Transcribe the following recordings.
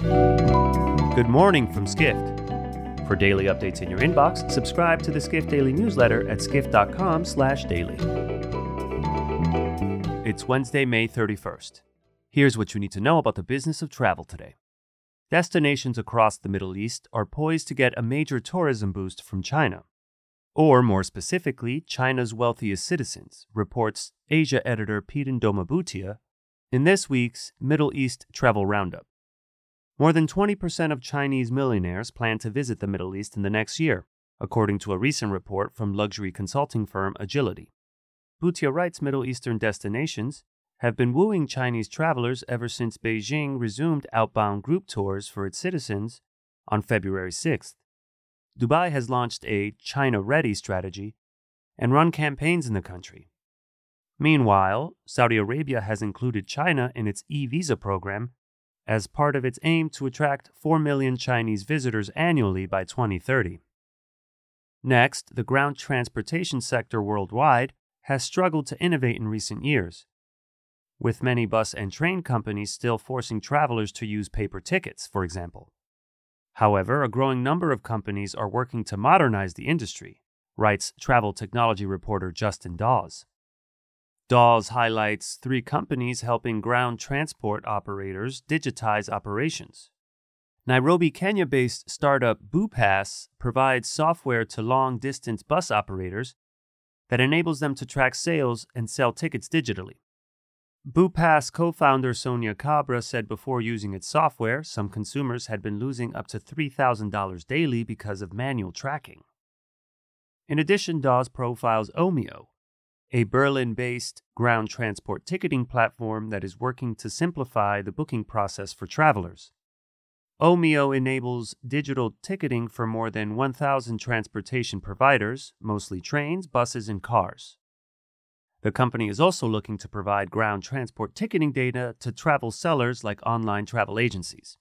Good morning from Skift. For daily updates in your inbox, subscribe to the Skift Daily newsletter at skift.com/daily. It's Wednesday, May 31st. Here's what you need to know about the business of travel today. Destinations across the Middle East are poised to get a major tourism boost from China. Or more specifically, China's wealthiest citizens, reports Asia editor Peden Doma Bhutia in this week's Middle East Travel Roundup. More than 20% of Chinese millionaires plan to visit the Middle East in the next year, according to a recent report from luxury consulting firm Agility. Bhutia writes Middle Eastern destinations have been wooing Chinese travelers ever since Beijing resumed outbound group tours for its citizens on February 6th. Dubai has launched a China Ready strategy and run campaigns in the country. Meanwhile, Saudi Arabia has included China in its e visa program as part of its aim to attract 4 million Chinese visitors annually by 2030. Next, the ground transportation sector worldwide has struggled to innovate in recent years with many bus and train companies still forcing travelers to use paper tickets, for example. However, a growing number of companies are working to modernize the industry, writes travel technology reporter Justin Dawes. Dawes highlights three companies helping ground transport operators digitize operations. Nairobi, Kenya based startup BuuPass provides software to long distance bus operators that enables them to track sales and sell tickets digitally. BuuPass co founder Sonia Kabra said before using its software, some consumers had been losing up to $3,000 daily because of manual tracking. In addition, Dawes profiles Omio, a Berlin based ground transport ticketing platform that is working to simplify the booking process for travelers. Omio enables digital ticketing for more than 1,000 transportation providers, mostly trains, buses, and cars. The company is also looking to provide ground transport ticketing data to travel sellers like online travel agencies.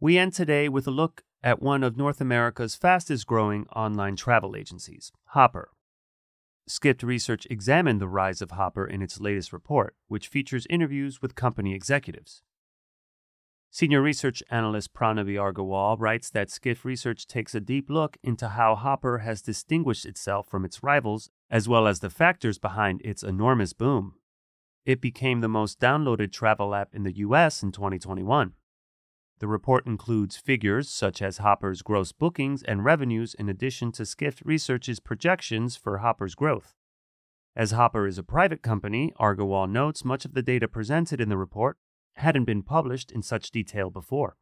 We end today with a look at one of North America's fastest growing online travel agencies, Hopper. Skift Research examined the rise of Hopper in its latest report, which features interviews with company executives. Senior research analyst Pranavi Agarwal writes that Skift Research takes a deep look into how Hopper has distinguished itself from its rivals, as well as the factors behind its enormous boom. It became the most downloaded travel app in the US in 2021. The report includes figures such as Hopper's gross bookings and revenues, in addition to Skift Research's projections for Hopper's growth. As Hopper is a private company, Agarwal notes much of the data presented in the report hadn't been published in such detail before.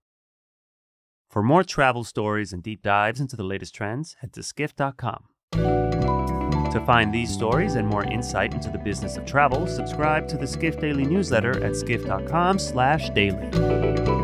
For more travel stories and deep dives into the latest trends, head to skift.com. To find these stories and more insight into the business of travel, subscribe to the Skift Daily newsletter at skift.com/daily.